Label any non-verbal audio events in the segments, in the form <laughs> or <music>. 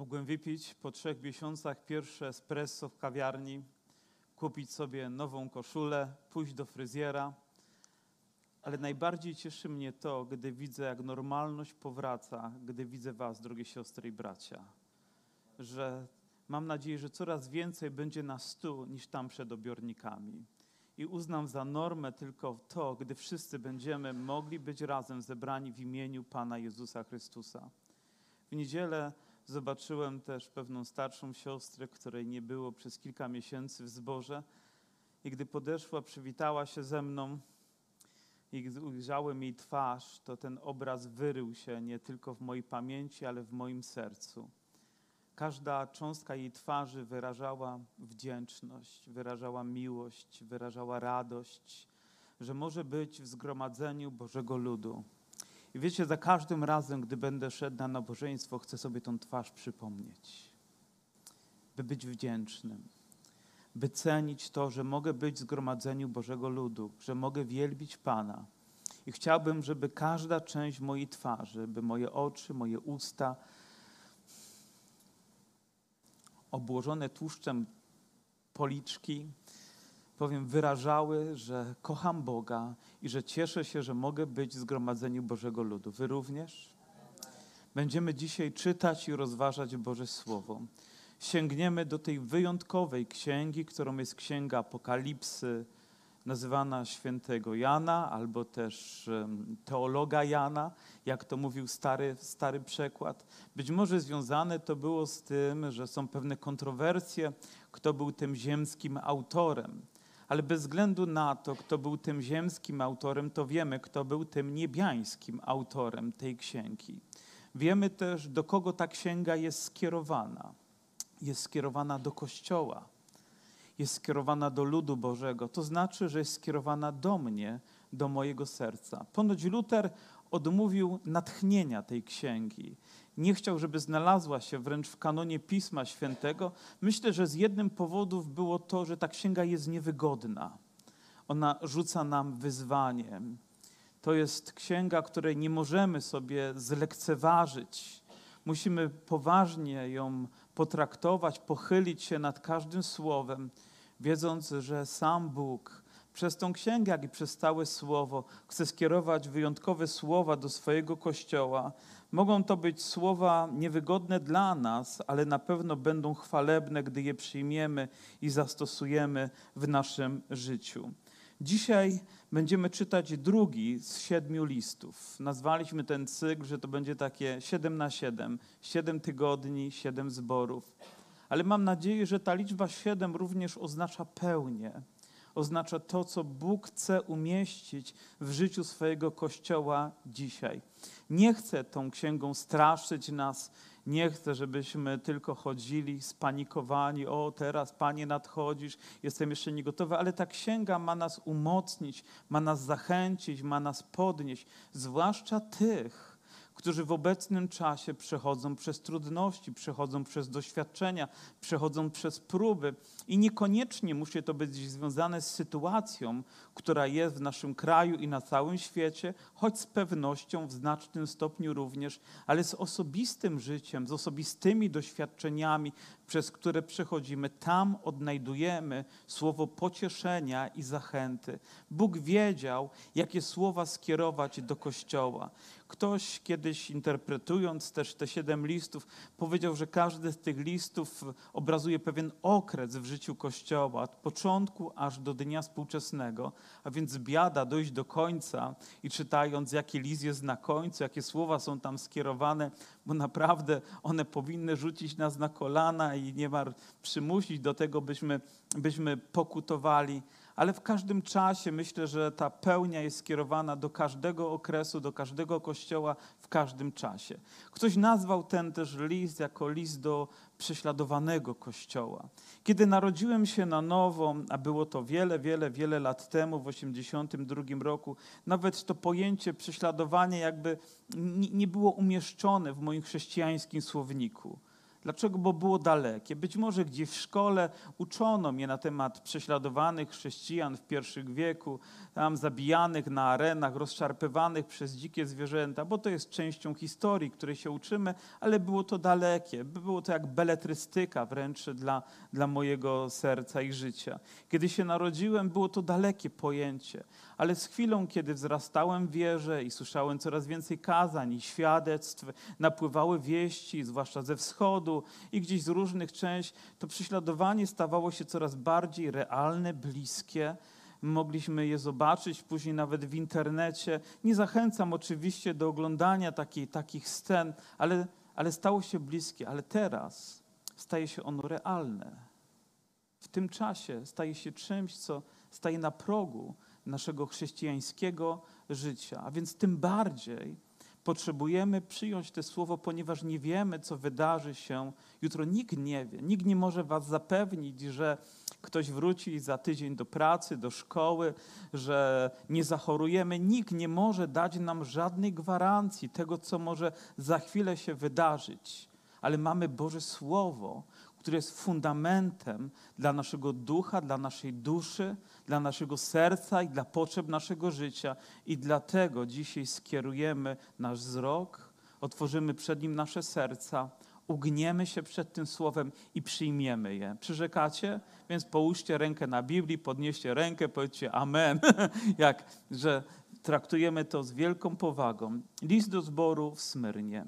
Mogłem wypić po trzech miesiącach pierwsze espresso w kawiarni, kupić sobie nową koszulę, pójść do fryzjera. Ale najbardziej cieszy mnie to, gdy widzę, jak normalność powraca, gdy widzę Was, drogie siostry i bracia. Że mam nadzieję, że coraz więcej będzie nas tu niż tam przed obiornikami. I uznam za normę tylko to, gdy wszyscy będziemy mogli być razem zebrani w imieniu Pana Jezusa Chrystusa. W niedzielę zobaczyłem też pewną starszą siostrę, której nie było przez kilka miesięcy w zborze. I gdy podeszła, przywitała się ze mną i gdy ujrzałem jej twarz, to ten obraz wyrył się nie tylko w mojej pamięci, ale w moim sercu. Każda cząstka jej twarzy wyrażała wdzięczność, wyrażała miłość, wyrażała radość, że może być w zgromadzeniu Bożego ludu. I wiecie, za każdym razem, gdy będę szedł na nabożeństwo, chcę sobie tą twarz przypomnieć, by być wdzięcznym, by cenić to, że mogę być w zgromadzeniu Bożego ludu, że mogę wielbić Pana. I chciałbym, żeby każda część mojej twarzy, by moje oczy, moje usta, obłożone tłuszczem policzki, powiem, wyrażały, że kocham Boga i że cieszę się, że mogę być w zgromadzeniu Bożego Ludu. Wy również? Będziemy dzisiaj czytać i rozważać Boże Słowo. Sięgniemy do tej wyjątkowej księgi, którą jest Księga Apokalipsy, nazywana świętego Jana, albo też teologa Jana, jak to mówił stary, stary przekład. Być może związane to było z tym, że są pewne kontrowersje, kto był tym ziemskim autorem. Ale bez względu na to, kto był tym ziemskim autorem, to wiemy, kto był tym niebiańskim autorem tej księgi. Wiemy też, do kogo ta księga jest skierowana. Jest skierowana do Kościoła jest skierowana do ludu Bożego. To znaczy, że jest skierowana do mnie, do mojego serca. Ponoć Luter odmówił natchnienia tej księgi. Nie chciał, żeby znalazła się wręcz w kanonie Pisma Świętego. Myślę, że z jednym powodów było to, że ta księga jest niewygodna. Ona rzuca nam wyzwanie. To jest księga, której nie możemy sobie zlekceważyć. Musimy poważnie ją potraktować, pochylić się nad każdym słowem wiedząc, że sam Bóg przez tą księgę, jak i przez całe słowo chce skierować wyjątkowe słowa do swojego kościoła. Mogą to być słowa niewygodne dla nas, ale na pewno będą chwalebne, gdy je przyjmiemy i zastosujemy w naszym życiu. Dzisiaj będziemy czytać drugi z siedmiu listów. Nazwaliśmy ten cykl, że to będzie takie siedem na siedem, siedem tygodni, siedem zborów ale mam nadzieję, że ta liczba 7 również oznacza pełnię. Oznacza to, co Bóg chce umieścić w życiu swojego Kościoła dzisiaj. Nie chcę tą księgą straszyć nas, nie chcę, żebyśmy tylko chodzili spanikowani, o teraz Panie nadchodzisz, jestem jeszcze niegotowy, ale ta księga ma nas umocnić, ma nas zachęcić, ma nas podnieść, zwłaszcza tych, którzy w obecnym czasie przechodzą przez trudności, przechodzą przez doświadczenia, przechodzą przez próby i niekoniecznie musi to być związane z sytuacją, która jest w naszym kraju i na całym świecie, choć z pewnością w znacznym stopniu również, ale z osobistym życiem, z osobistymi doświadczeniami, przez które przechodzimy. Tam odnajdujemy słowo pocieszenia i zachęty. Bóg wiedział, jakie słowa skierować do Kościoła. Ktoś kiedyś interpretując też te siedem listów, powiedział, że każdy z tych listów obrazuje pewien okres w życiu Kościoła, od początku aż do dnia współczesnego, a więc biada dojść do końca i czytając, jaki list jest na końcu, jakie słowa są tam skierowane, bo naprawdę one powinny rzucić nas na kolana i niemal przymusić do tego, byśmy, byśmy pokutowali ale w każdym czasie myślę, że ta pełnia jest skierowana do każdego okresu, do każdego kościoła w każdym czasie. Ktoś nazwał ten też list jako list do prześladowanego kościoła. Kiedy narodziłem się na nowo, a było to wiele, wiele, wiele lat temu, w 1982 roku, nawet to pojęcie prześladowania jakby nie było umieszczone w moim chrześcijańskim słowniku. Dlaczego? Bo było dalekie. Być może gdzieś w szkole uczono mnie na temat prześladowanych chrześcijan w pierwszym wieku, tam zabijanych na arenach, rozszarpywanych przez dzikie zwierzęta, bo to jest częścią historii, której się uczymy, ale było to dalekie. Było to jak beletrystyka wręcz dla, dla mojego serca i życia. Kiedy się narodziłem, było to dalekie pojęcie, ale z chwilą, kiedy wzrastałem w wierze i słyszałem coraz więcej kazań i świadectw, napływały wieści, zwłaszcza ze wschodu i gdzieś z różnych części, to prześladowanie stawało się coraz bardziej realne, bliskie mogliśmy je zobaczyć później nawet w internecie. Nie zachęcam oczywiście do oglądania takiej, takich scen, ale, ale stało się bliskie. Ale teraz staje się ono realne. W tym czasie staje się czymś, co staje na progu naszego chrześcijańskiego życia. A więc tym bardziej potrzebujemy przyjąć to słowo, ponieważ nie wiemy, co wydarzy się jutro. Nikt nie wie. Nikt nie może Was zapewnić, że ktoś wróci za tydzień do pracy, do szkoły, że nie zachorujemy. Nikt nie może dać nam żadnej gwarancji tego, co może za chwilę się wydarzyć. Ale mamy Boże Słowo, które jest fundamentem dla naszego ducha, dla naszej duszy, dla naszego serca i dla potrzeb naszego życia. I dlatego dzisiaj skierujemy nasz wzrok, otworzymy przed nim nasze serca, ugniemy się przed tym słowem i przyjmiemy je. Przyrzekacie? Więc połóżcie rękę na Biblii, podnieście rękę, powiedzcie Amen. <laughs> Jak, że traktujemy to z wielką powagą. List do zboru w Smyrnie.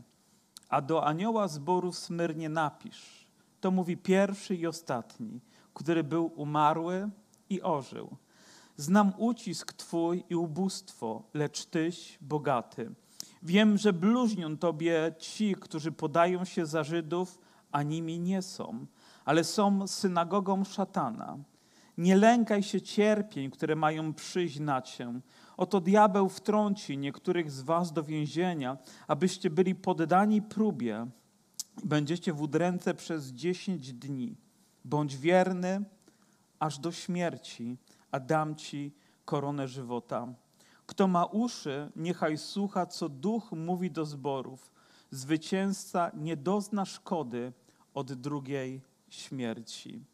A do anioła zboru w Smyrnie napisz. To mówi pierwszy i ostatni, który był umarły i ożył. Znam ucisk Twój i ubóstwo, lecz Tyś bogaty. Wiem, że bluźnią Tobie ci, którzy podają się za Żydów, a nimi nie są, ale są synagogą szatana. Nie lękaj się cierpień, które mają przyjść na Cię. Oto diabeł wtrąci niektórych z Was do więzienia, abyście byli poddani próbie. Będziecie w udręce przez dziesięć dni. Bądź wierny aż do śmierci, a dam Ci koronę żywota. Kto ma uszy, niechaj słucha, co duch mówi do zborów. Zwycięzca nie dozna szkody od drugiej śmierci.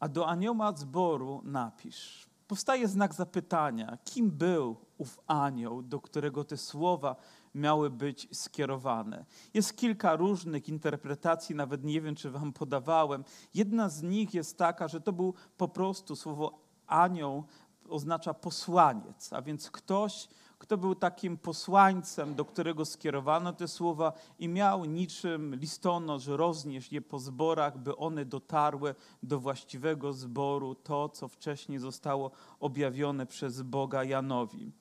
A do anioła zboru napisz. Powstaje znak zapytania, kim był ów anioł, do którego te słowa miały być skierowane. Jest kilka różnych interpretacji, nawet nie wiem, czy wam podawałem. Jedna z nich jest taka, że to był po prostu słowo anioł oznacza posłaniec, a więc ktoś, kto był takim posłańcem, do którego skierowano te słowa i miał niczym listonosz roznieść je po zborach, by one dotarły do właściwego zboru, to, co wcześniej zostało objawione przez Boga Janowi.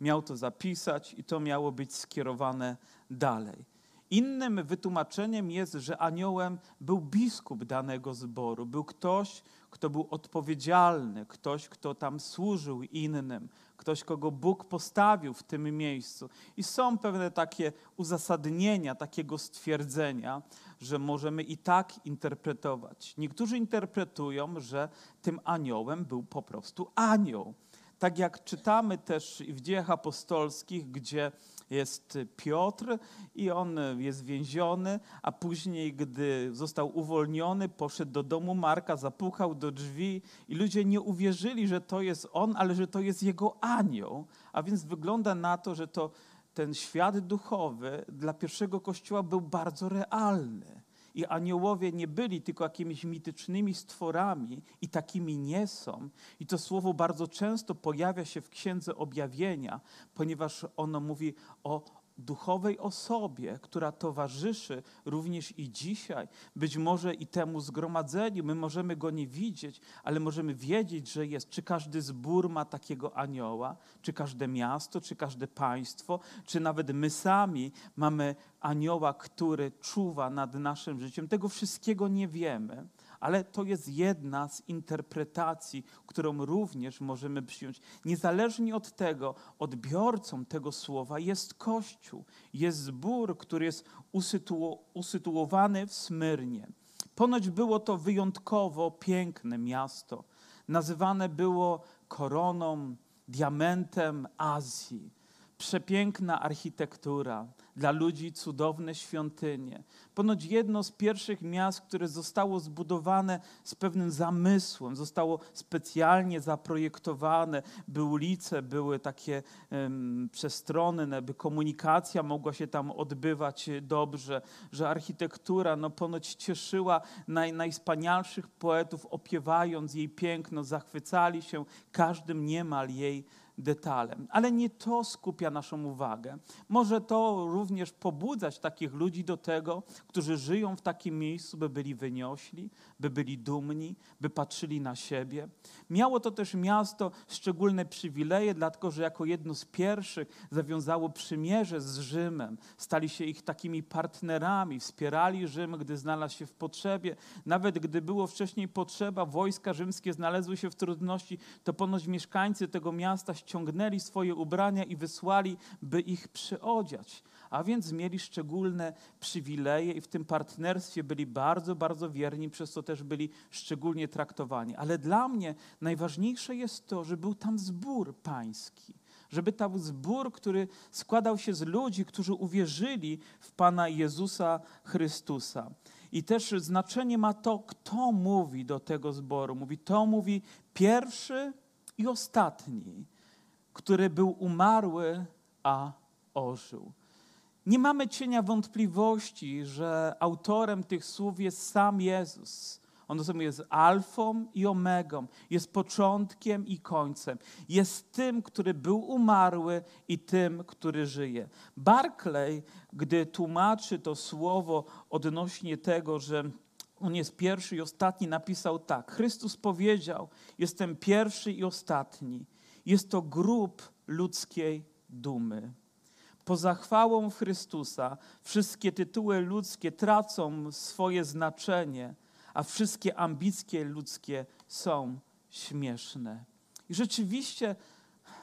Miał to zapisać i to miało być skierowane dalej. Innym wytłumaczeniem jest, że aniołem był biskup danego zboru, był ktoś, kto był odpowiedzialny, ktoś, kto tam służył innym, ktoś, kogo Bóg postawił w tym miejscu. I są pewne takie uzasadnienia takiego stwierdzenia, że możemy i tak interpretować. Niektórzy interpretują, że tym aniołem był po prostu anioł. Tak jak czytamy też w dziejach apostolskich, gdzie jest Piotr i on jest więziony, a później, gdy został uwolniony, poszedł do domu Marka, zapukał do drzwi i ludzie nie uwierzyli, że to jest on, ale że to jest jego anioł. A więc wygląda na to, że to ten świat duchowy dla pierwszego kościoła był bardzo realny. I aniołowie nie byli tylko jakimiś mitycznymi stworami i takimi nie są. I to słowo bardzo często pojawia się w Księdze Objawienia, ponieważ ono mówi o duchowej osobie, która towarzyszy również i dzisiaj, być może i temu zgromadzeniu. My możemy go nie widzieć, ale możemy wiedzieć, że jest. Czy każdy zbór ma takiego anioła, czy każde miasto, czy każde państwo, czy nawet my sami mamy anioła, który czuwa nad naszym życiem. Tego wszystkiego nie wiemy ale to jest jedna z interpretacji, którą również możemy przyjąć. Niezależnie od tego, odbiorcą tego słowa jest Kościół, jest zbór, który jest usytuo, usytuowany w Smyrnie. Ponoć było to wyjątkowo piękne miasto. Nazywane było koroną, diamentem Azji. Przepiękna architektura, dla ludzi cudowne świątynie. Ponoć jedno z pierwszych miast, które zostało zbudowane z pewnym zamysłem, zostało specjalnie zaprojektowane, by ulice były takie um, przestronne, by komunikacja mogła się tam odbywać dobrze, że architektura no, ponoć cieszyła naj, poetów, opiewając jej piękno, zachwycali się każdym niemal jej detalem. Ale nie to skupia naszą uwagę. Może to również pobudzać takich ludzi do tego, którzy żyją w takim miejscu, by byli wyniośli, by byli dumni, by patrzyli na siebie. Miało to też miasto szczególne przywileje, dlatego że jako jedno z pierwszych zawiązało przymierze z Rzymem. Stali się ich takimi partnerami, wspierali Rzym, gdy znalazł się w potrzebie. Nawet gdy było wcześniej potrzeba, wojska rzymskie znalazły się w trudności, to ponoć mieszkańcy tego miasta ściągnęli swoje ubrania i wysłali, by ich przyodziać. A więc mieli szczególne przywileje i w tym partnerstwie byli bardzo, bardzo wierni, przez co też byli szczególnie traktowani. Ale dla mnie najważniejsze jest to, że był tam zbór pański żeby tam zbór, który składał się z ludzi, którzy uwierzyli w Pana Jezusa Chrystusa. I też znaczenie ma to, kto mówi do tego zboru. Mówi, to mówi pierwszy i ostatni który był umarły, a ożył. Nie mamy cienia wątpliwości, że autorem tych słów jest sam Jezus. On sobie jest alfą i omegą, jest początkiem i końcem. Jest tym, który był umarły i tym, który żyje. Barclay, gdy tłumaczy to słowo odnośnie tego, że on jest pierwszy i ostatni, napisał tak. Chrystus powiedział: Jestem pierwszy i ostatni. Jest to grób ludzkiej dumy. Poza chwałą Chrystusa wszystkie tytuły ludzkie tracą swoje znaczenie, a wszystkie ambicje ludzkie są śmieszne. I rzeczywiście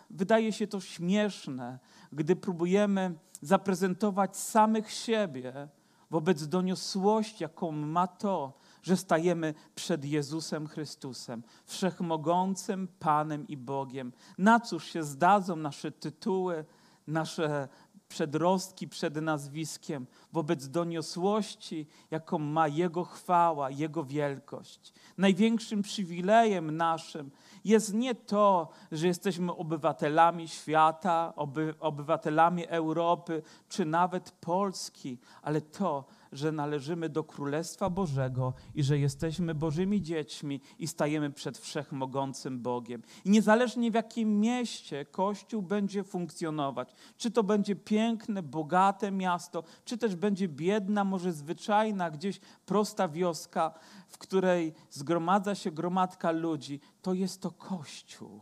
wydaje się to śmieszne, gdy próbujemy zaprezentować samych siebie wobec doniosłości, jaką ma to, że stajemy przed Jezusem Chrystusem, wszechmogącym Panem i Bogiem. Na cóż się zdadzą nasze tytuły, nasze przedrostki przed nazwiskiem, wobec doniosłości, jaką ma Jego chwała, Jego wielkość. Największym przywilejem naszym jest nie to, że jesteśmy obywatelami świata, oby, obywatelami Europy, czy nawet Polski, ale to, że należymy do Królestwa Bożego i że jesteśmy Bożymi dziećmi i stajemy przed wszechmogącym Bogiem. I niezależnie w jakim mieście Kościół będzie funkcjonować, czy to będzie piękne, bogate miasto, czy też będzie biedna, może zwyczajna, gdzieś prosta wioska, w której zgromadza się gromadka ludzi, to jest to Kościół.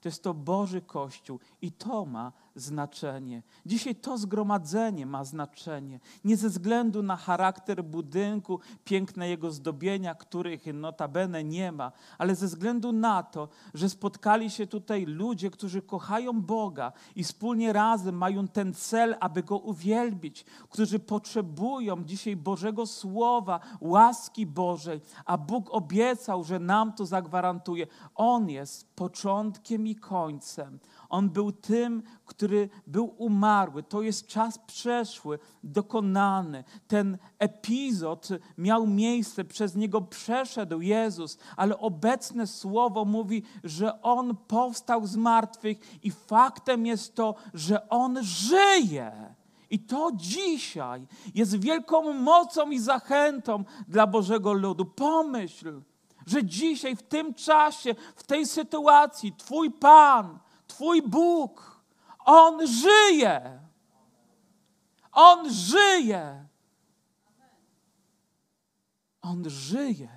To jest to Boży Kościół i to ma znaczenie. Dzisiaj to zgromadzenie ma znaczenie. Nie ze względu na charakter budynku, piękne jego zdobienia, których notabene nie ma, ale ze względu na to, że spotkali się tutaj ludzie, którzy kochają Boga i wspólnie razem mają ten cel, aby Go uwielbić, którzy potrzebują dzisiaj Bożego Słowa, łaski Bożej, a Bóg obiecał, że nam to zagwarantuje. On jest początkiem i końcem. On był tym, który był umarły. To jest czas przeszły, dokonany. Ten epizod miał miejsce, przez niego przeszedł Jezus, ale obecne słowo mówi, że on powstał z martwych i faktem jest to, że on żyje. I to dzisiaj jest wielką mocą i zachętą dla Bożego ludu. Pomyśl, że dzisiaj, w tym czasie, w tej sytuacji, Twój Pan, Twój Bóg, On żyje. On żyje. On żyje.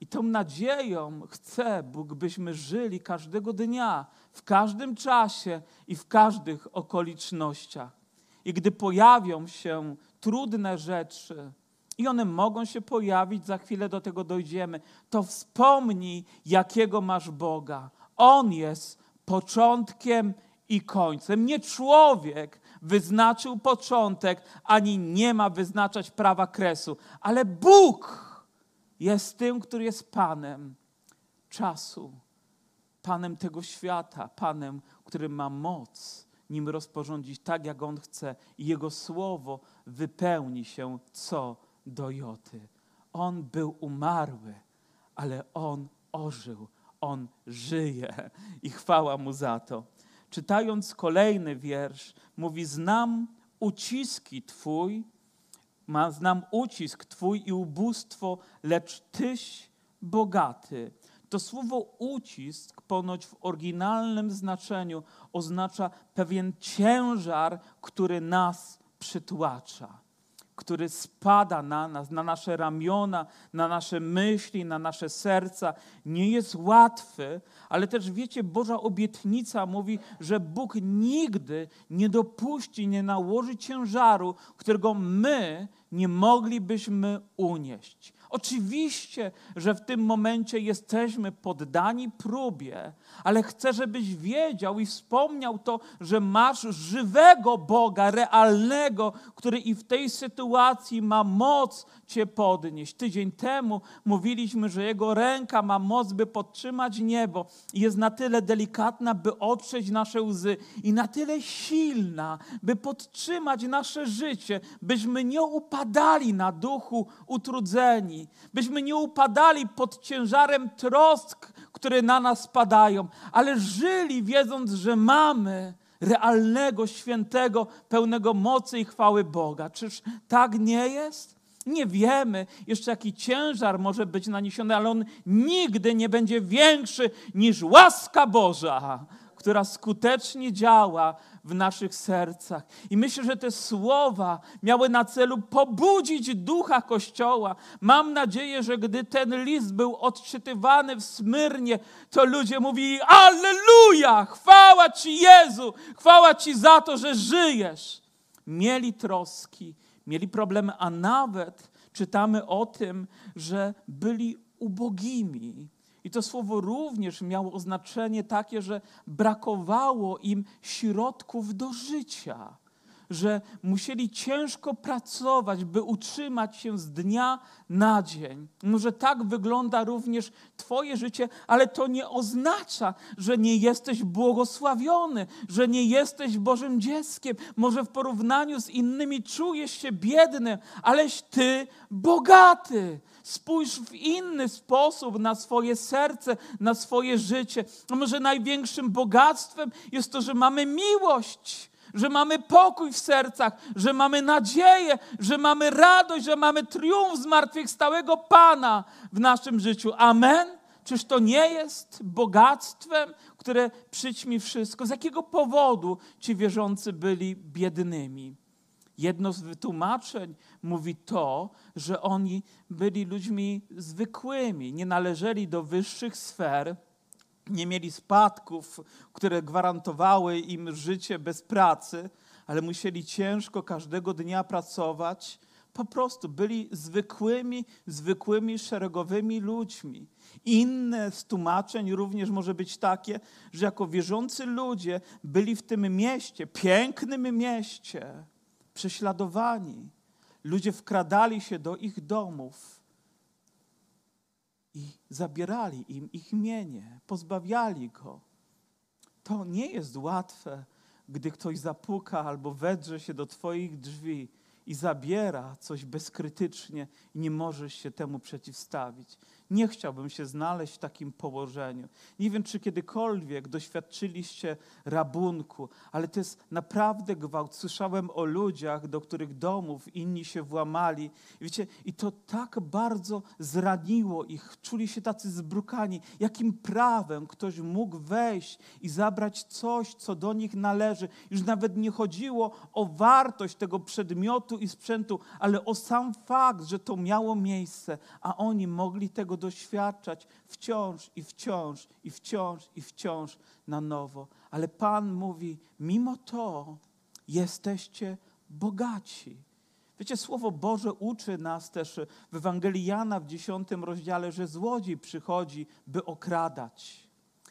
I tą nadzieją chce Bóg, byśmy żyli każdego dnia, w każdym czasie i w każdych okolicznościach. I gdy pojawią się trudne rzeczy, i one mogą się pojawić, za chwilę do tego dojdziemy, to wspomnij, jakiego masz Boga. On jest początkiem i końcem. Nie człowiek wyznaczył początek, ani nie ma wyznaczać prawa kresu, ale Bóg jest tym, który jest Panem czasu, Panem tego świata, Panem, który ma moc nim rozporządzić tak, jak On chce i Jego słowo wypełni się co do joty. On był umarły, ale On ożył, On żyje i chwała Mu za to. Czytając kolejny wiersz, mówi: Znam uciski Twój, ma, znam ucisk Twój i ubóstwo, lecz Tyś bogaty. To słowo ucisk ponoć w oryginalnym znaczeniu oznacza pewien ciężar, który nas przytłacza który spada na nas, na nasze ramiona, na nasze myśli, na nasze serca, nie jest łatwy, ale też wiecie, Boża obietnica mówi, że Bóg nigdy nie dopuści, nie nałoży ciężaru, którego my nie moglibyśmy unieść. Oczywiście, że w tym momencie jesteśmy poddani próbie, ale chcę, żebyś wiedział i wspomniał to, że masz żywego Boga, realnego, który i w tej sytuacji ma moc Cię podnieść. Tydzień temu mówiliśmy, że Jego ręka ma moc, by podtrzymać niebo i jest na tyle delikatna, by otrzeć nasze łzy i na tyle silna, by podtrzymać nasze życie, byśmy nie upadali na duchu utrudzeni, byśmy nie upadali pod ciężarem trosk, które na nas spadają, ale żyli wiedząc, że mamy realnego, świętego, pełnego mocy i chwały Boga. Czyż tak nie jest? Nie wiemy jeszcze, jaki ciężar może być naniesiony, ale on nigdy nie będzie większy niż łaska Boża, która skutecznie działa w naszych sercach. I myślę, że te słowa miały na celu pobudzić ducha Kościoła. Mam nadzieję, że gdy ten list był odczytywany w Smyrnie, to ludzie mówili: Alleluja! Chwała Ci, Jezu! Chwała Ci za to, że żyjesz. Mieli troski, mieli problemy, a nawet czytamy o tym, że byli ubogimi. I to słowo również miało oznaczenie takie, że brakowało im środków do życia, że musieli ciężko pracować, by utrzymać się z dnia na dzień. Może tak wygląda również Twoje życie, ale to nie oznacza, że nie jesteś błogosławiony, że nie jesteś Bożym dzieckiem. Może w porównaniu z innymi czujesz się biedny, aleś Ty bogaty. Spójrz w inny sposób na swoje serce, na swoje życie. A może największym bogactwem jest to, że mamy miłość, że mamy pokój w sercach, że mamy nadzieję, że mamy radość, że mamy triumf zmartwychwstałego Pana w naszym życiu. Amen? Czyż to nie jest bogactwem, które przyćmi wszystko? Z jakiego powodu ci wierzący byli biednymi? Jedno z wytłumaczeń mówi to, że oni byli ludźmi zwykłymi, nie należeli do wyższych sfer, nie mieli spadków, które gwarantowały im życie bez pracy, ale musieli ciężko każdego dnia pracować. Po prostu byli zwykłymi, zwykłymi, szeregowymi ludźmi. Inne z tłumaczeń również może być takie, że jako wierzący ludzie byli w tym mieście, pięknym mieście, prześladowani. Ludzie wkradali się do ich domów i zabierali im ich mienie, pozbawiali go. To nie jest łatwe, gdy ktoś zapuka albo wedrze się do Twoich drzwi i zabiera coś bezkrytycznie i nie możesz się temu przeciwstawić. Nie chciałbym się znaleźć w takim położeniu. Nie wiem, czy kiedykolwiek doświadczyliście rabunku, ale to jest naprawdę gwałt. Słyszałem o ludziach, do których domów inni się włamali. I wiecie, i to tak bardzo zraniło ich. Czuli się tacy zbrukani. Jakim prawem ktoś mógł wejść i zabrać coś, co do nich należy? Już nawet nie chodziło o wartość tego przedmiotu i sprzętu, ale o sam fakt, że to miało miejsce, a oni mogli tego doświadczać wciąż i wciąż i wciąż i wciąż na nowo. Ale Pan mówi: mimo to jesteście bogaci. Wiecie, Słowo Boże uczy nas też w Ewangelii Jana w dziesiątym rozdziale, że złodziej przychodzi, by okradać.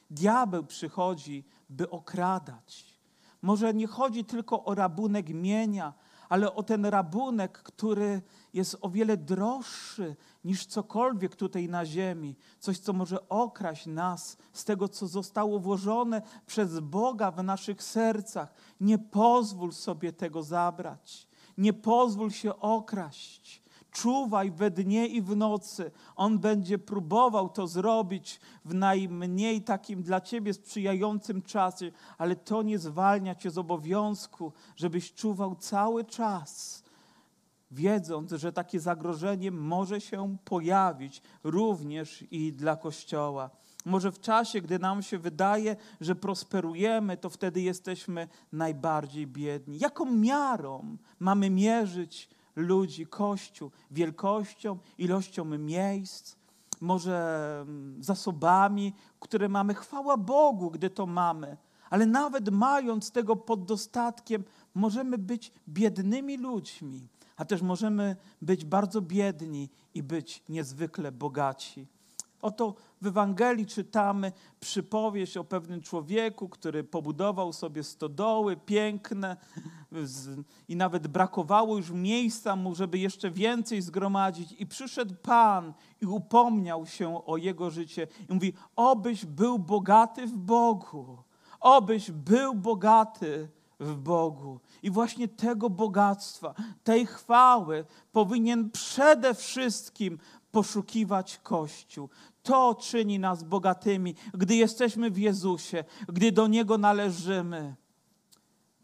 Diabeł przychodzi, by okradać. Może nie chodzi tylko o rabunek mienia, ale o ten rabunek, który jest o wiele droższy niż cokolwiek tutaj na ziemi. Coś, co może okraść nas z tego, co zostało włożone przez Boga w naszych sercach. Nie pozwól sobie tego zabrać. Nie pozwól się okraść. Czuwaj we dnie i w nocy. On będzie próbował to zrobić w najmniej takim dla ciebie sprzyjającym czasie, ale to nie zwalnia cię z obowiązku, żebyś czuwał cały czas, wiedząc, że takie zagrożenie może się pojawić również i dla Kościoła. Może w czasie, gdy nam się wydaje, że prosperujemy, to wtedy jesteśmy najbardziej biedni. Jaką miarą mamy mierzyć ludzi, Kościół, wielkością, ilością miejsc, może mm, zasobami, które mamy. Chwała Bogu, gdy to mamy. Ale nawet mając tego pod dostatkiem, możemy być biednymi ludźmi, a też możemy być bardzo biedni i być niezwykle bogaci. Oto w Ewangelii czytamy przypowieść o pewnym człowieku, który pobudował sobie stodoły piękne i nawet brakowało już miejsca mu, żeby jeszcze więcej zgromadzić. I przyszedł Pan i upomniał się o jego życie i mówi: Obyś był bogaty w Bogu, obyś był bogaty w Bogu. I właśnie tego bogactwa, tej chwały powinien przede wszystkim poszukiwać Kościół. To czyni nas bogatymi, gdy jesteśmy w Jezusie, gdy do Niego należymy,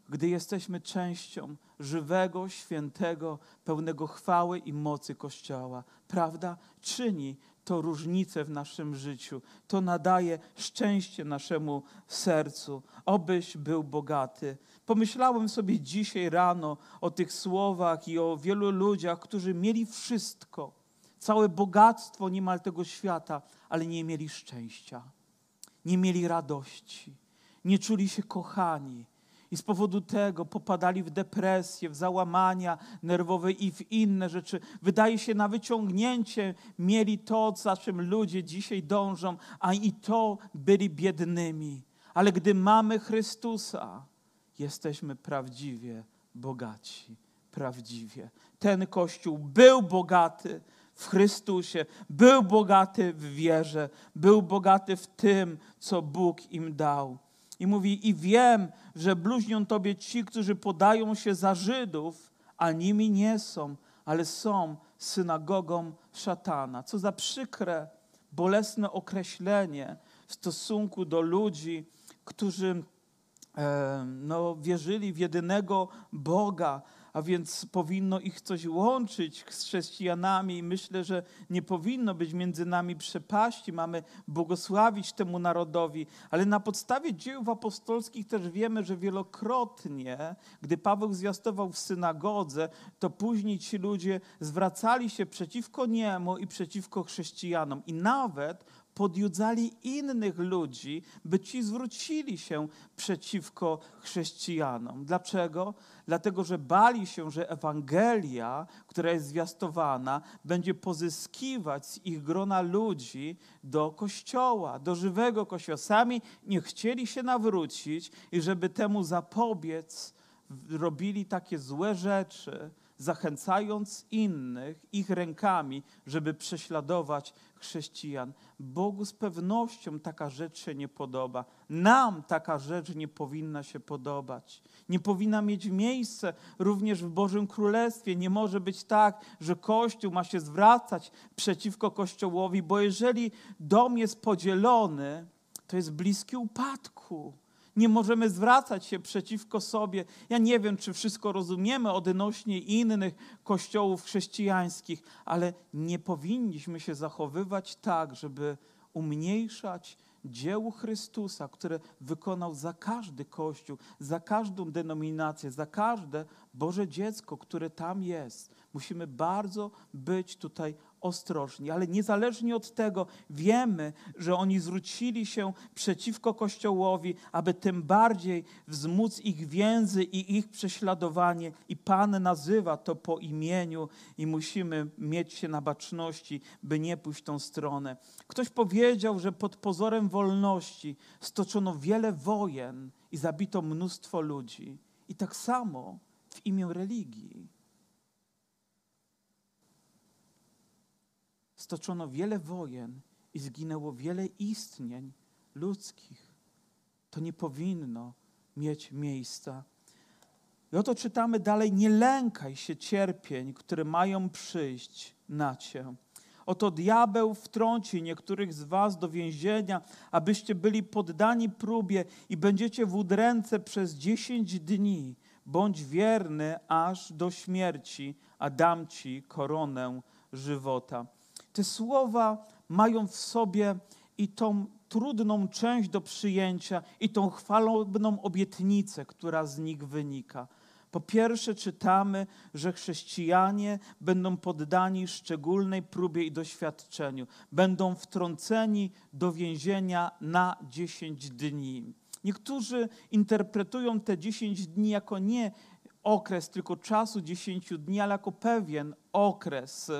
gdy jesteśmy częścią żywego, świętego, pełnego chwały i mocy Kościoła. Prawda? Czyni to różnicę w naszym życiu. To nadaje szczęście naszemu sercu. Obyś był bogaty. Pomyślałem sobie dzisiaj rano o tych słowach i o wielu ludziach, którzy mieli wszystko całe bogactwo niemal tego świata, ale nie mieli szczęścia, nie mieli radości, nie czuli się kochani. I z powodu tego popadali w depresję, w załamania nerwowe i w inne rzeczy. Wydaje się, na wyciągnięcie mieli to, za czym ludzie dzisiaj dążą, a i to byli biednymi. Ale gdy mamy Chrystusa, jesteśmy prawdziwie bogaci. Prawdziwie. Ten Kościół był bogaty, w Chrystusie, był bogaty w wierze, był bogaty w tym, co Bóg im dał. I mówi: I wiem, że bluźnią tobie ci, którzy podają się za Żydów, a nimi nie są, ale są synagogą szatana. Co za przykre, bolesne określenie w stosunku do ludzi, którzy e, no, wierzyli w jedynego Boga, a więc powinno ich coś łączyć z chrześcijanami i myślę, że nie powinno być między nami przepaści. Mamy błogosławić temu narodowi, ale na podstawie dziejów apostolskich też wiemy, że wielokrotnie, gdy Paweł zwiastował w synagodze, to później ci ludzie zwracali się przeciwko niemu i przeciwko chrześcijanom. I nawet podjudzali innych ludzi, by ci zwrócili się przeciwko chrześcijanom. Dlaczego? Dlatego, że bali się, że Ewangelia, która jest zwiastowana, będzie pozyskiwać z ich grona ludzi do kościoła, do żywego kościoła. Sami nie chcieli się nawrócić i żeby temu zapobiec, robili takie złe rzeczy, zachęcając innych ich rękami, żeby prześladować chrześcijan. Bogu z pewnością taka rzecz się nie podoba. Nam taka rzecz nie powinna się podobać. Nie powinna mieć miejsca również w Bożym Królestwie. Nie może być tak, że Kościół ma się zwracać przeciwko Kościołowi, bo jeżeli dom jest podzielony, to jest bliski upadku nie możemy zwracać się przeciwko sobie. Ja nie wiem, czy wszystko rozumiemy odnośnie innych kościołów chrześcijańskich, ale nie powinniśmy się zachowywać tak, żeby umniejszać dziełu Chrystusa, które wykonał za każdy kościół, za każdą denominację, za każde Boże dziecko, które tam jest. Musimy bardzo być tutaj ostrożni, ale niezależnie od tego wiemy, że oni zwrócili się przeciwko Kościołowi, aby tym bardziej wzmóc ich więzy i ich prześladowanie. I Pan nazywa to po imieniu i musimy mieć się na baczności, by nie pójść tą stronę. Ktoś powiedział, że pod pozorem wolności stoczono wiele wojen i zabito mnóstwo ludzi. I tak samo w imię religii. Stoczono wiele wojen i zginęło wiele istnień ludzkich. To nie powinno mieć miejsca. I oto czytamy dalej: Nie lękaj się cierpień, które mają przyjść na cię. Oto diabeł wtrąci niektórych z was do więzienia, abyście byli poddani próbie i będziecie w udręce przez dziesięć dni. Bądź wierny aż do śmierci, a dam ci koronę żywota. Te słowa mają w sobie i tą trudną część do przyjęcia, i tą chwalobną obietnicę, która z nich wynika. Po pierwsze, czytamy, że chrześcijanie będą poddani szczególnej próbie i doświadczeniu, będą wtrąceni do więzienia na 10 dni. Niektórzy interpretują te 10 dni jako nie okres tylko czasu 10 dni, ale jako pewien okres,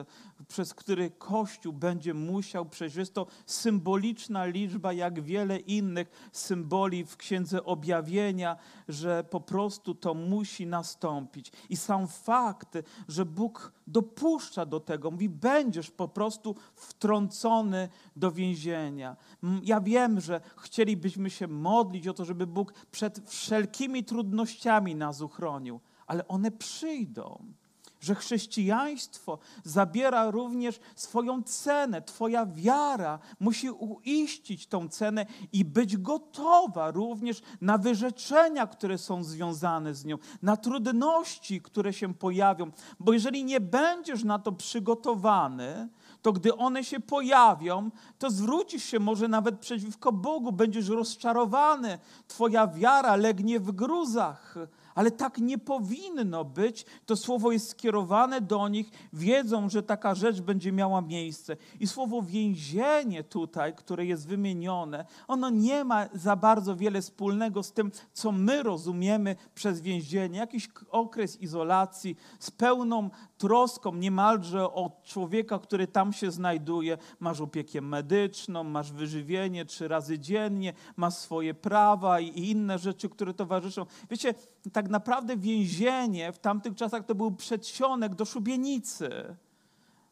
przez który Kościół będzie musiał przejść. Jest to symboliczna liczba, jak wiele innych symboli w Księdze Objawienia, że po prostu to musi nastąpić. I sam fakt, że Bóg dopuszcza do tego, mówi, będziesz po prostu wtrącony do więzienia. Ja wiem, że chcielibyśmy się modlić o to, żeby Bóg przed wszelkimi trudnościami nas uchronił, ale one przyjdą że chrześcijaństwo zabiera również swoją cenę. Twoja wiara musi uiścić tą cenę i być gotowa również na wyrzeczenia, które są związane z nią, na trudności, które się pojawią. Bo jeżeli nie będziesz na to przygotowany, to gdy one się pojawią, to zwrócisz się może nawet przeciwko Bogu, będziesz rozczarowany, Twoja wiara legnie w gruzach ale tak nie powinno być. To słowo jest skierowane do nich, wiedzą, że taka rzecz będzie miała miejsce. I słowo więzienie tutaj, które jest wymienione, ono nie ma za bardzo wiele wspólnego z tym, co my rozumiemy przez więzienie. Jakiś okres izolacji z pełną troską niemalże o człowieka, który tam się znajduje. Masz opiekę medyczną, masz wyżywienie trzy razy dziennie, masz swoje prawa i inne rzeczy, które towarzyszą. Wiecie, tak naprawdę więzienie w tamtych czasach to był przedsionek do szubienicy,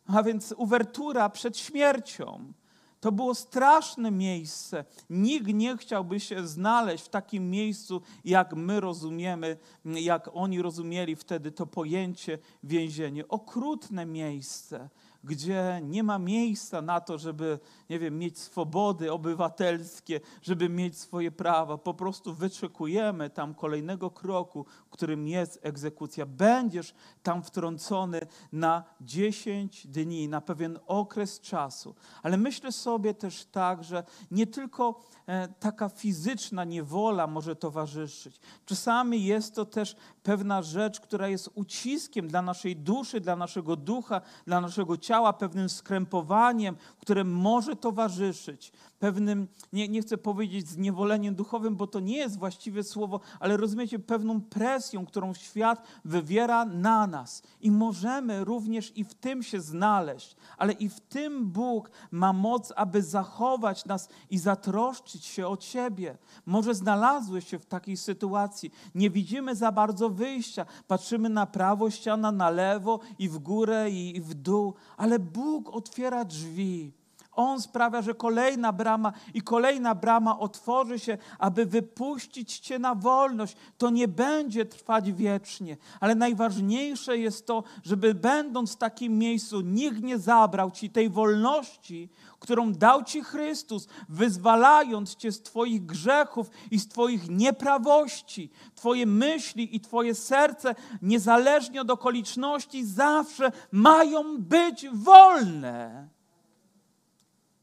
a więc uwertura przed śmiercią. To było straszne miejsce. Nikt nie chciałby się znaleźć w takim miejscu, jak my rozumiemy, jak oni rozumieli wtedy to pojęcie więzienie. Okrutne miejsce gdzie nie ma miejsca na to, żeby, nie wiem, mieć swobody obywatelskie, żeby mieć swoje prawa. Po prostu wyczekujemy tam kolejnego kroku, którym jest egzekucja. Będziesz tam wtrącony na 10 dni, na pewien okres czasu. Ale myślę sobie też tak, że nie tylko e, taka fizyczna niewola może towarzyszyć. Czasami jest to też pewna rzecz, która jest uciskiem dla naszej duszy, dla naszego ducha, dla naszego ciała ciała, pewnym skrępowaniem, które może towarzyszyć, pewnym, nie, nie chcę powiedzieć zniewoleniem duchowym, bo to nie jest właściwe słowo, ale rozumiecie, pewną presją, którą świat wywiera na nas. I możemy również i w tym się znaleźć, ale i w tym Bóg ma moc, aby zachować nas i zatroszczyć się o Ciebie. Może znalazłeś się w takiej sytuacji, nie widzimy za bardzo wyjścia, patrzymy na prawo ściana, na lewo i w górę i w dół, ale Bóg otwiera drzwi. On sprawia, że kolejna brama i kolejna brama otworzy się, aby wypuścić Cię na wolność. To nie będzie trwać wiecznie, ale najważniejsze jest to, żeby będąc w takim miejscu, nikt nie zabrał Ci tej wolności, którą dał Ci Chrystus, wyzwalając Cię z Twoich grzechów i z Twoich nieprawości. Twoje myśli i Twoje serce, niezależnie od okoliczności, zawsze mają być wolne.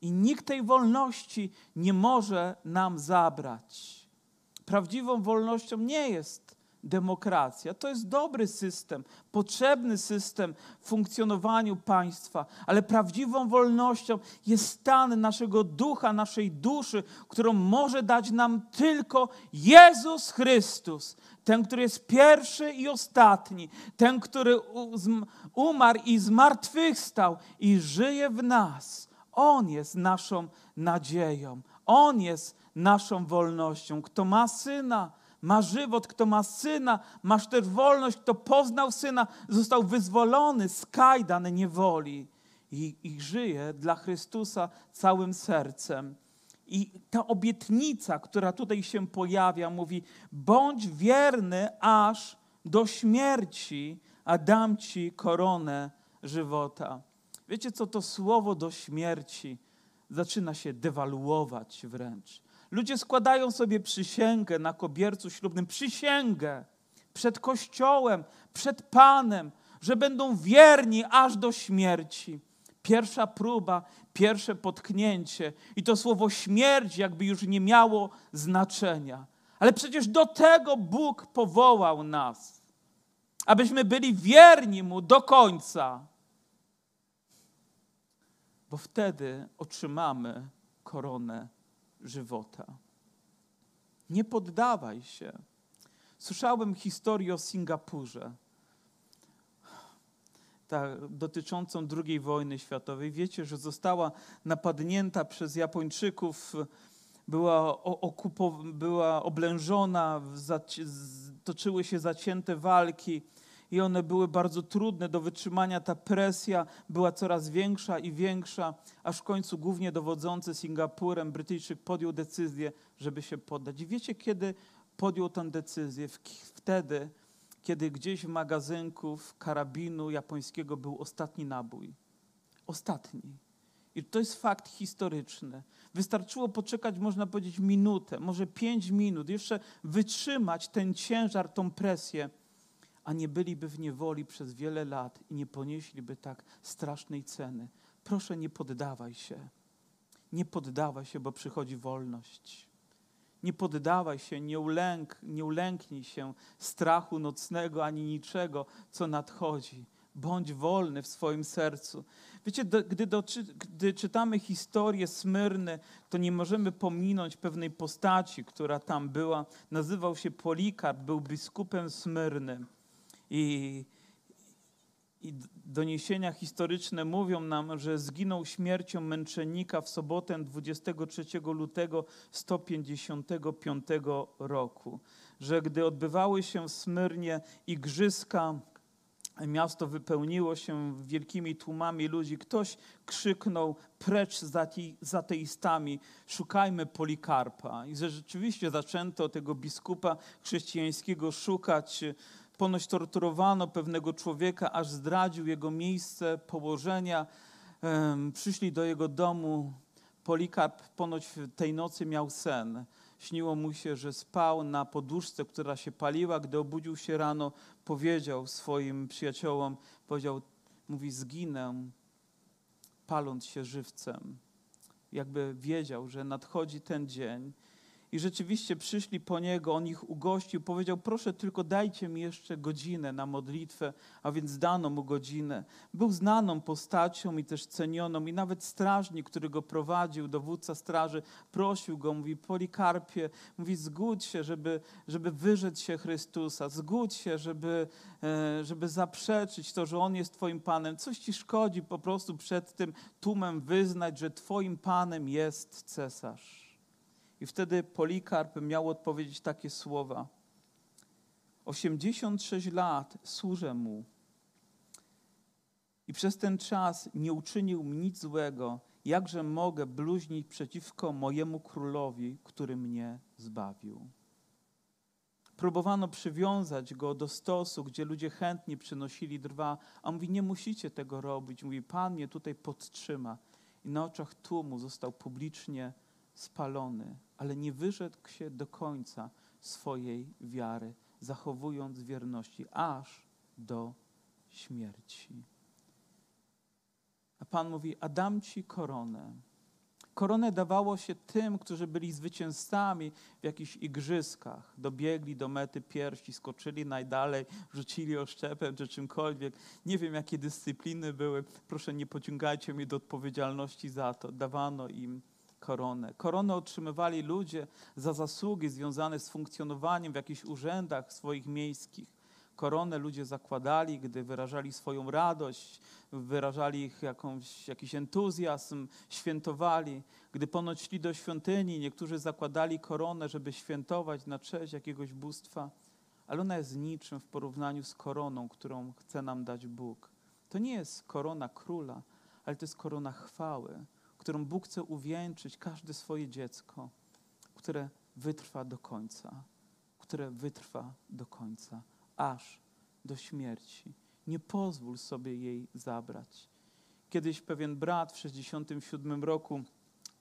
I nikt tej wolności nie może nam zabrać. Prawdziwą wolnością nie jest demokracja. To jest dobry system, potrzebny system w funkcjonowaniu państwa, ale prawdziwą wolnością jest stan naszego ducha, naszej duszy, którą może dać nam tylko Jezus Chrystus. Ten, który jest pierwszy i ostatni, ten, który umarł i zmartwychwstał i żyje w nas on jest naszą nadzieją. On jest naszą wolnością. Kto ma syna, ma żywot, kto ma syna, masz też wolność, kto poznał syna, został wyzwolony z kajdan niewoli i, i żyje dla Chrystusa całym sercem. I ta obietnica, która tutaj się pojawia, mówi: bądź wierny aż do śmierci, a dam ci koronę żywota. Wiecie, co to słowo do śmierci zaczyna się dewaluować wręcz. Ludzie składają sobie przysięgę na kobiercu ślubnym, przysięgę przed Kościołem, przed Panem, że będą wierni aż do śmierci. Pierwsza próba, pierwsze potknięcie i to słowo śmierć jakby już nie miało znaczenia. Ale przecież do tego Bóg powołał nas, abyśmy byli wierni Mu do końca, bo wtedy otrzymamy koronę żywota. Nie poddawaj się. Słyszałem historię o Singapurze ta, dotyczącą II wojny światowej. Wiecie, że została napadnięta przez Japończyków, była, okupow- była oblężona, toczyły się zacięte walki i one były bardzo trudne do wytrzymania. Ta presja była coraz większa i większa, aż w końcu głównie dowodzący Singapurem Brytyjczyk podjął decyzję, żeby się poddać. I wiecie, kiedy podjął tę decyzję? Wtedy, kiedy gdzieś w magazynku w karabinu japońskiego był ostatni nabój. Ostatni. I to jest fakt historyczny. Wystarczyło poczekać, można powiedzieć, minutę, może pięć minut, jeszcze wytrzymać ten ciężar, tą presję, a nie byliby w niewoli przez wiele lat i nie ponieśliby tak strasznej ceny. Proszę, nie poddawaj się. Nie poddawaj się, bo przychodzi wolność. Nie poddawaj się, nie, ulęk, nie ulęknij się strachu nocnego ani niczego, co nadchodzi. Bądź wolny w swoim sercu. Wiecie, do, gdy, do, gdy czytamy historię Smyrny, to nie możemy pominąć pewnej postaci, która tam była. Nazywał się Polikarp, był biskupem Smyrny. I, i doniesienia historyczne mówią nam, że zginął śmiercią męczennika w sobotę 23 lutego 155 roku. Że gdy odbywały się w Smyrnie igrzyska, miasto wypełniło się wielkimi tłumami ludzi, ktoś krzyknął precz z ateistami, szukajmy Polikarpa. I że rzeczywiście zaczęto tego biskupa chrześcijańskiego szukać Ponoć torturowano pewnego człowieka, aż zdradził jego miejsce położenia. Przyszli do jego domu. Polikarp ponoć tej nocy miał sen. Śniło mu się, że spał na poduszce, która się paliła. Gdy obudził się rano, powiedział swoim przyjaciołom, powiedział, mówi, zginę, paląc się żywcem. Jakby wiedział, że nadchodzi ten dzień i rzeczywiście przyszli po niego, on ich ugościł, powiedział: Proszę, tylko dajcie mi jeszcze godzinę na modlitwę, a więc dano mu godzinę. Był znaną postacią i też cenioną, i nawet strażnik, który go prowadził, dowódca straży, prosił go, mówi: Polikarpie, mówi: Zgódź się, żeby, żeby wyrzec się Chrystusa, zgódź się, żeby, e, żeby zaprzeczyć to, że on jest Twoim Panem. Coś ci szkodzi po prostu przed tym tłumem wyznać, że Twoim Panem jest cesarz. I wtedy Polikarp miał odpowiedzieć takie słowa: 86 lat służę mu i przez ten czas nie uczynił mi nic złego. Jakże mogę bluźnić przeciwko mojemu królowi, który mnie zbawił? Próbowano przywiązać go do stosu, gdzie ludzie chętnie przynosili drwa, a mówi: Nie musicie tego robić. Mówi: Pan mnie tutaj podtrzyma. I na oczach tłumu został publicznie spalony, ale nie wyrzekł się do końca swojej wiary, zachowując wierności aż do śmierci. A Pan mówi: A dam ci koronę. Koronę dawało się tym, którzy byli zwycięzcami w jakichś igrzyskach. Dobiegli do mety piersi, skoczyli najdalej, rzucili oszczepem czy czymkolwiek. Nie wiem, jakie dyscypliny były. Proszę, nie pociągajcie mnie do odpowiedzialności za to. Dawano im koronę. Koronę otrzymywali ludzie za zasługi związane z funkcjonowaniem w jakichś urzędach swoich miejskich. Koronę ludzie zakładali, gdy wyrażali swoją radość, wyrażali ich jakąś, jakiś entuzjazm, świętowali. Gdy ponoć szli do świątyni, niektórzy zakładali koronę, żeby świętować na cześć jakiegoś bóstwa, ale ona jest niczym w porównaniu z koroną, którą chce nam dać Bóg. To nie jest korona króla, ale to jest korona chwały, którą Bóg chce uwieńczyć każde swoje dziecko, które wytrwa do końca, które wytrwa do końca, aż do śmierci. Nie pozwól sobie jej zabrać. Kiedyś pewien brat w 67 roku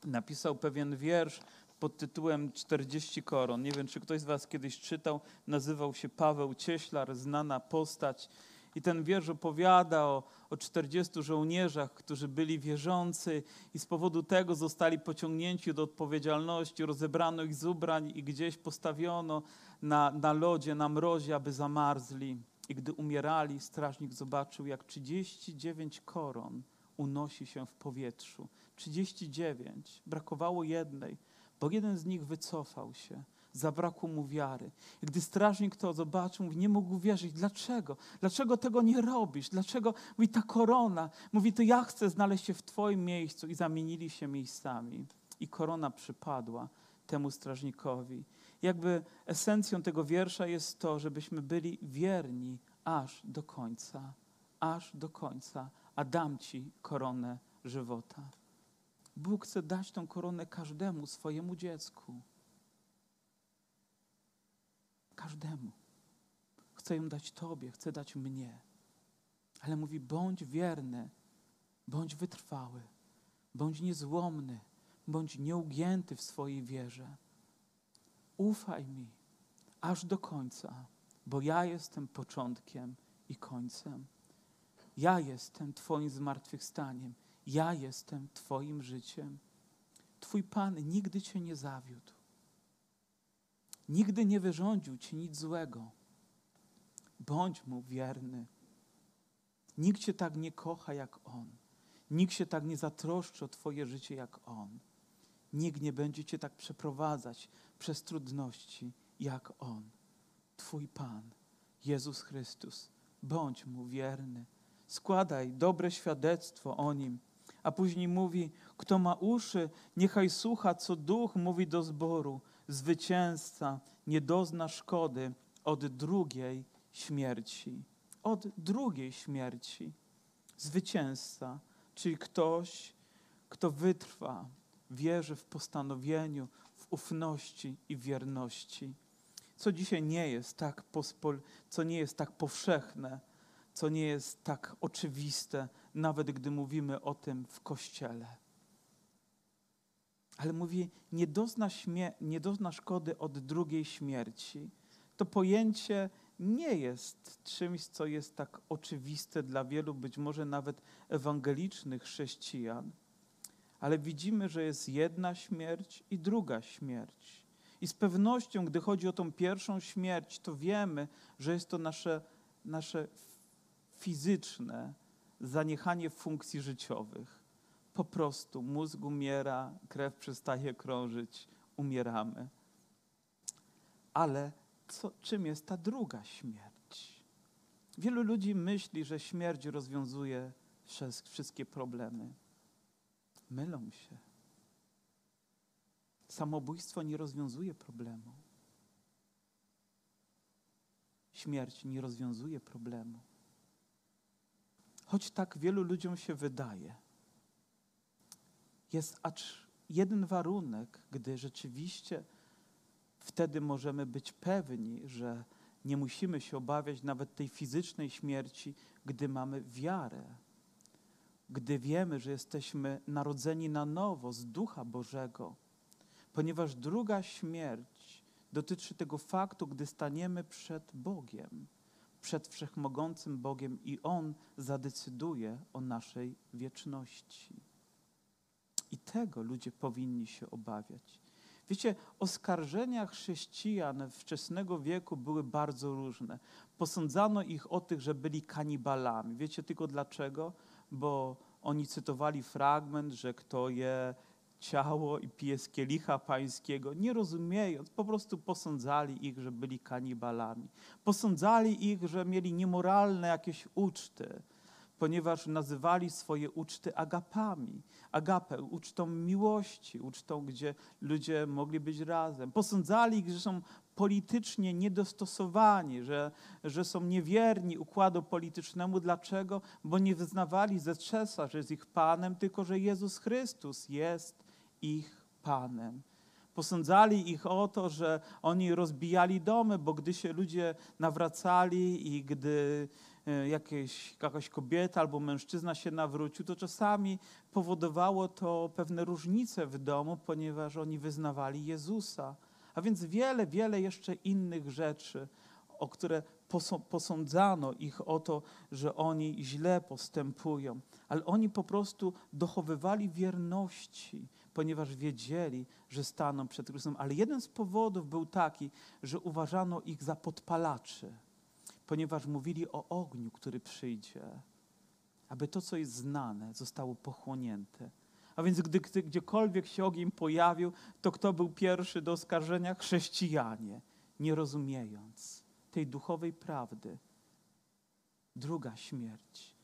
napisał pewien wiersz pod tytułem 40 koron. Nie wiem, czy ktoś z Was kiedyś czytał. Nazywał się Paweł Cieślar, znana postać. I ten wiersz opowiada o, o 40 żołnierzach, którzy byli wierzący i z powodu tego zostali pociągnięci do odpowiedzialności. Rozebrano ich z ubrań i gdzieś postawiono na, na lodzie, na mrozie, aby zamarzli. I gdy umierali, strażnik zobaczył, jak 39 koron unosi się w powietrzu. 39. Brakowało jednej, bo jeden z nich wycofał się. Zabrakło mu wiary. Gdy strażnik to zobaczył, mówi, nie mógł wierzyć. Dlaczego? Dlaczego tego nie robisz? Dlaczego? Mówi, ta korona. Mówi, to ja chcę znaleźć się w twoim miejscu. I zamienili się miejscami. I korona przypadła temu strażnikowi. Jakby esencją tego wiersza jest to, żebyśmy byli wierni aż do końca. Aż do końca. A dam ci koronę żywota. Bóg chce dać tą koronę każdemu swojemu dziecku. Każdemu. Chce ją dać Tobie, chce dać mnie. Ale mówi: bądź wierny, bądź wytrwały, bądź niezłomny, bądź nieugięty w swojej wierze. Ufaj mi aż do końca, bo ja jestem początkiem i końcem. Ja jestem Twoim zmartwychwstaniem. Ja jestem Twoim życiem. Twój Pan nigdy Cię nie zawiódł. Nigdy nie wyrządził Ci nic złego. Bądź Mu wierny. Nikt Cię tak nie kocha jak On. Nikt się tak nie zatroszczy o Twoje życie jak On. Nikt nie będzie Cię tak przeprowadzać przez trudności jak On. Twój Pan, Jezus Chrystus. Bądź Mu wierny. Składaj dobre świadectwo o Nim a później mówi, kto ma uszy, niechaj słucha, co duch mówi do zboru. Zwycięzca nie dozna szkody od drugiej śmierci. Od drugiej śmierci. Zwycięzca, czyli ktoś, kto wytrwa, wierzy w postanowieniu, w ufności i wierności. Co dzisiaj nie jest tak, pospol, co nie jest tak powszechne, co nie jest tak oczywiste, nawet gdy mówimy o tym w kościele. Ale mówi, nie dozna, śmie- nie dozna szkody od drugiej śmierci. To pojęcie nie jest czymś, co jest tak oczywiste dla wielu, być może nawet ewangelicznych chrześcijan. Ale widzimy, że jest jedna śmierć i druga śmierć. I z pewnością, gdy chodzi o tą pierwszą śmierć, to wiemy, że jest to nasze, nasze fizyczne zaniechanie funkcji życiowych. Po prostu mózg umiera, krew przestaje krążyć, umieramy. Ale co, czym jest ta druga śmierć? Wielu ludzi myśli, że śmierć rozwiązuje wszystkie problemy. Mylą się. Samobójstwo nie rozwiązuje problemu. Śmierć nie rozwiązuje problemu. Choć tak wielu ludziom się wydaje. Jest acz jeden warunek, gdy rzeczywiście wtedy możemy być pewni, że nie musimy się obawiać nawet tej fizycznej śmierci, gdy mamy wiarę. Gdy wiemy, że jesteśmy narodzeni na nowo z Ducha Bożego, ponieważ druga śmierć dotyczy tego faktu, gdy staniemy przed Bogiem przed wszechmogącym Bogiem i On zadecyduje o naszej wieczności. I tego ludzie powinni się obawiać. Wiecie, oskarżenia chrześcijan wczesnego wieku były bardzo różne. Posądzano ich o tych, że byli kanibalami. Wiecie tylko dlaczego? Bo oni cytowali fragment, że kto je ciało i pije z kielicha pańskiego, nie rozumiejąc, po prostu posądzali ich, że byli kanibalami. Posądzali ich, że mieli niemoralne jakieś uczty, ponieważ nazywali swoje uczty agapami. Agapę, ucztą miłości, ucztą, gdzie ludzie mogli być razem. Posądzali ich, że są politycznie niedostosowani, że, że są niewierni układu politycznemu. Dlaczego? Bo nie wyznawali ze trzesa, że jest ich Panem, tylko że Jezus Chrystus jest ich Panem. Posądzali ich o to, że oni rozbijali domy, bo gdy się ludzie nawracali i gdy jakieś, jakaś kobieta albo mężczyzna się nawrócił, to czasami powodowało to pewne różnice w domu, ponieważ oni wyznawali Jezusa. A więc wiele, wiele jeszcze innych rzeczy, o które posądzano ich o to, że oni źle postępują. Ale oni po prostu dochowywali wierności, ponieważ wiedzieli, że staną przed Chrystusem. Ale jeden z powodów był taki, że uważano ich za podpalaczy, ponieważ mówili o ogniu, który przyjdzie, aby to, co jest znane, zostało pochłonięte. A więc gdy, gdy gdziekolwiek się ogień pojawił, to kto był pierwszy do oskarżenia? Chrześcijanie, nie rozumiejąc tej duchowej prawdy. Druga śmierć.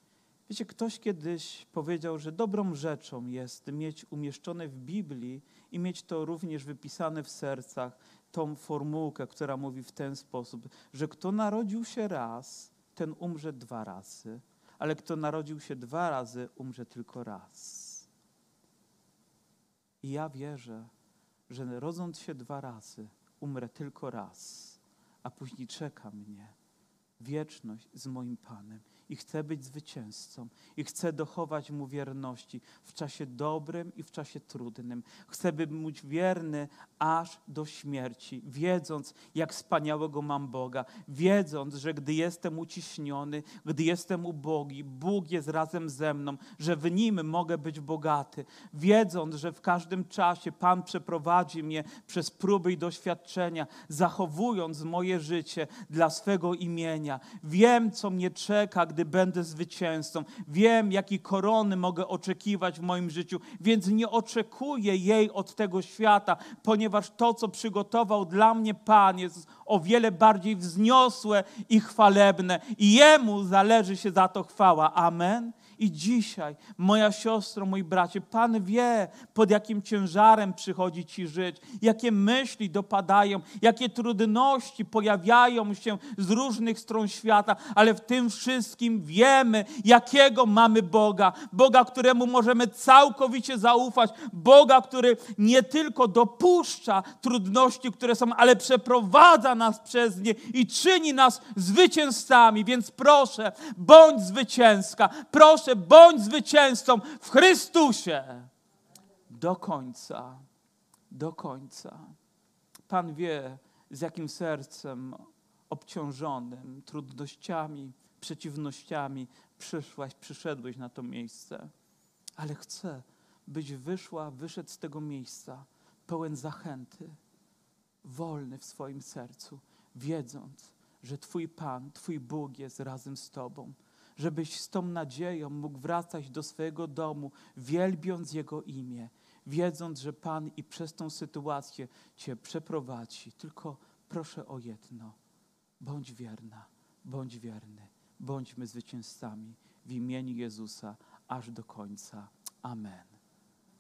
Wiecie, ktoś kiedyś powiedział, że dobrą rzeczą jest mieć umieszczone w Biblii i mieć to również wypisane w sercach, tą formułkę, która mówi w ten sposób, że kto narodził się raz, ten umrze dwa razy, ale kto narodził się dwa razy, umrze tylko raz. I ja wierzę, że rodząc się dwa razy, umrę tylko raz, a później czeka mnie wieczność z moim Panem i chcę być zwycięzcą i chcę dochować Mu wierności w czasie dobrym i w czasie trudnym. Chcę być wierny aż do śmierci, wiedząc, jak wspaniałego mam Boga, wiedząc, że gdy jestem uciśniony, gdy jestem ubogi, Bóg jest razem ze mną, że w Nim mogę być bogaty, wiedząc, że w każdym czasie Pan przeprowadzi mnie przez próby i doświadczenia, zachowując moje życie dla swego imienia. Wiem, co mnie czeka, gdy będę zwycięzcą. Wiem, jakiej korony mogę oczekiwać w moim życiu, więc nie oczekuję jej od tego świata, ponieważ to, co przygotował dla mnie Pan, jest o wiele bardziej wzniosłe i chwalebne. I Jemu zależy się za to chwała. Amen. I dzisiaj, moja siostro, mój bracie, Pan wie, pod jakim ciężarem przychodzi ci żyć, jakie myśli dopadają, jakie trudności pojawiają się z różnych stron świata, ale w tym wszystkim wiemy, jakiego mamy Boga. Boga, któremu możemy całkowicie zaufać, Boga, który nie tylko dopuszcza trudności, które są, ale przeprowadza nas przez nie i czyni nas zwycięzcami. Więc proszę, bądź zwycięska. Proszę, proszę, bądź zwycięzcą w Chrystusie. Do końca, do końca. Pan wie, z jakim sercem obciążonym trudnościami, przeciwnościami przyszłaś, przyszedłeś na to miejsce. Ale chcę, byś wyszła, wyszedł z tego miejsca pełen zachęty, wolny w swoim sercu, wiedząc, że Twój Pan, Twój Bóg jest razem z Tobą żebyś z tą nadzieją mógł wracać do swojego domu, wielbiąc Jego imię, wiedząc, że Pan i przez tą sytuację Cię przeprowadzi. Tylko proszę o jedno: bądź wierna, bądź wierny, bądźmy zwycięzcami w imieniu Jezusa aż do końca. Amen.